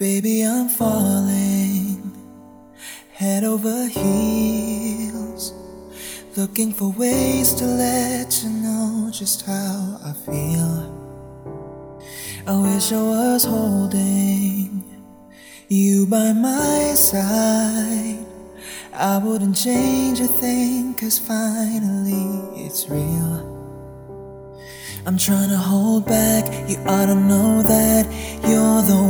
Baby, I'm falling head over heels, looking for ways to let you know just how I feel. I wish I was holding you by my side. I wouldn't change a thing, cause finally it's real. I'm trying to hold back, you ought to know that you're the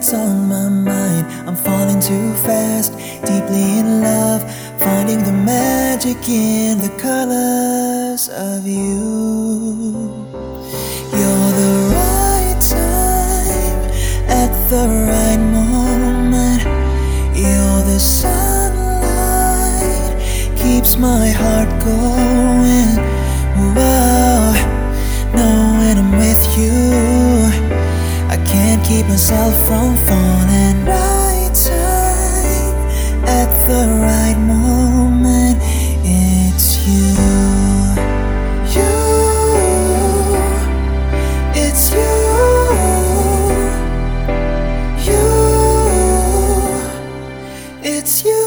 one that's on my mind. I'm falling too fast, deeply in love, finding the magic in the colors of you. You're the right time at the right moment. You're the sunlight, keeps my heart going. Whoa knowing I'm with you. Keep myself from falling. Right time at the right moment. It's you. You. It's you. You. It's you.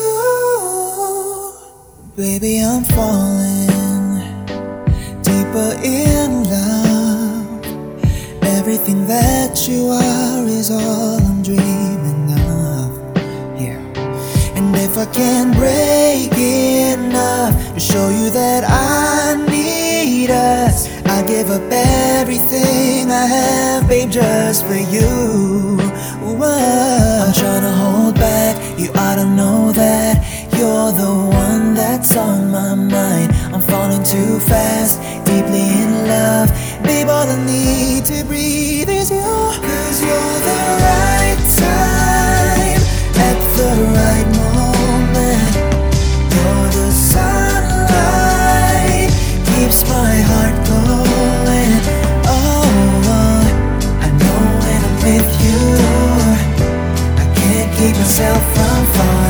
Baby, I'm falling deeper in. Everything that you are is all I'm dreaming of. Yeah. And if I can't break enough to show you that I need us, I give up everything I have, babe, just for you. Whoa. I'm trying to hold back, you ought to know that you're the one that's on my mind. I'm falling too fast, deeply in love. Babe, all I need to breathe is you. Cause you're the right time at the right moment. You're the sunlight, keeps my heart going. Oh, I know when I'm with you, I can't keep myself from falling.